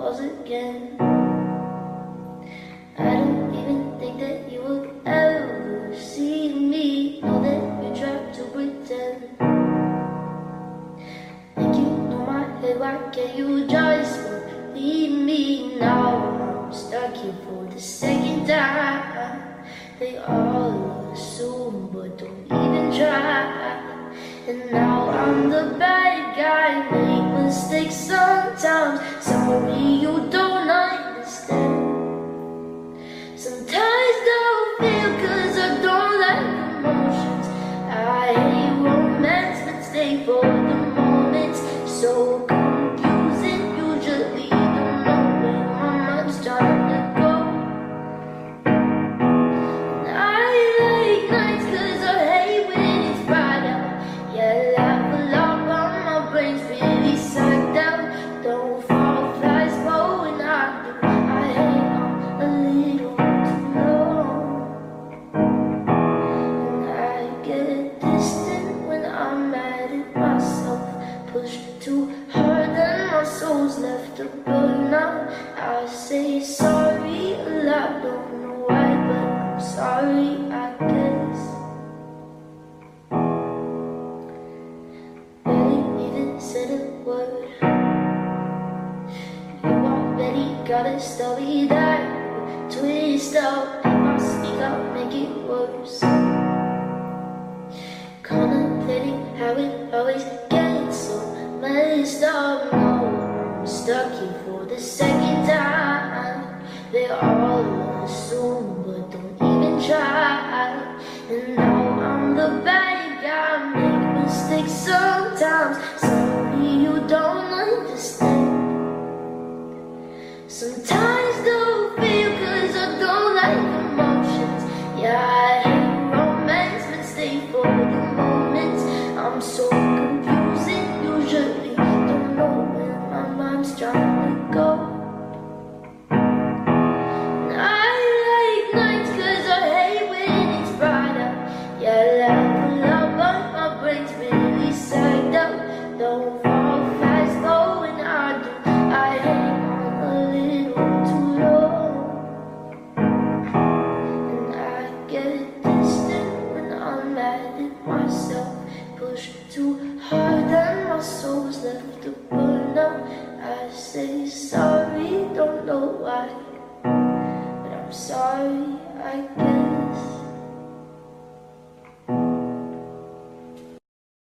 was again. I don't even think that you would ever see me. Know that you tried to pretend. Think you know my head, why can't you just believe me now? I'm stuck here for the second time. They all assume, but don't even try. And now I'm the sorry a lot, don't know why, but I'm sorry, I guess. Barely even said a word. You already got a story that twist up. If I speak out, make it worse. Contemplating how it always gets so messed up. No, I'm stuck here for the second time. They all on assume, but don't even try. And now I'm the bad guy, make mistakes sometimes. Sorry you don't understand. Sometimes don't feel cause I don't like emotions. Yeah. I To harden and our souls left to burn up. I say sorry, don't know why, but I'm sorry. I guess.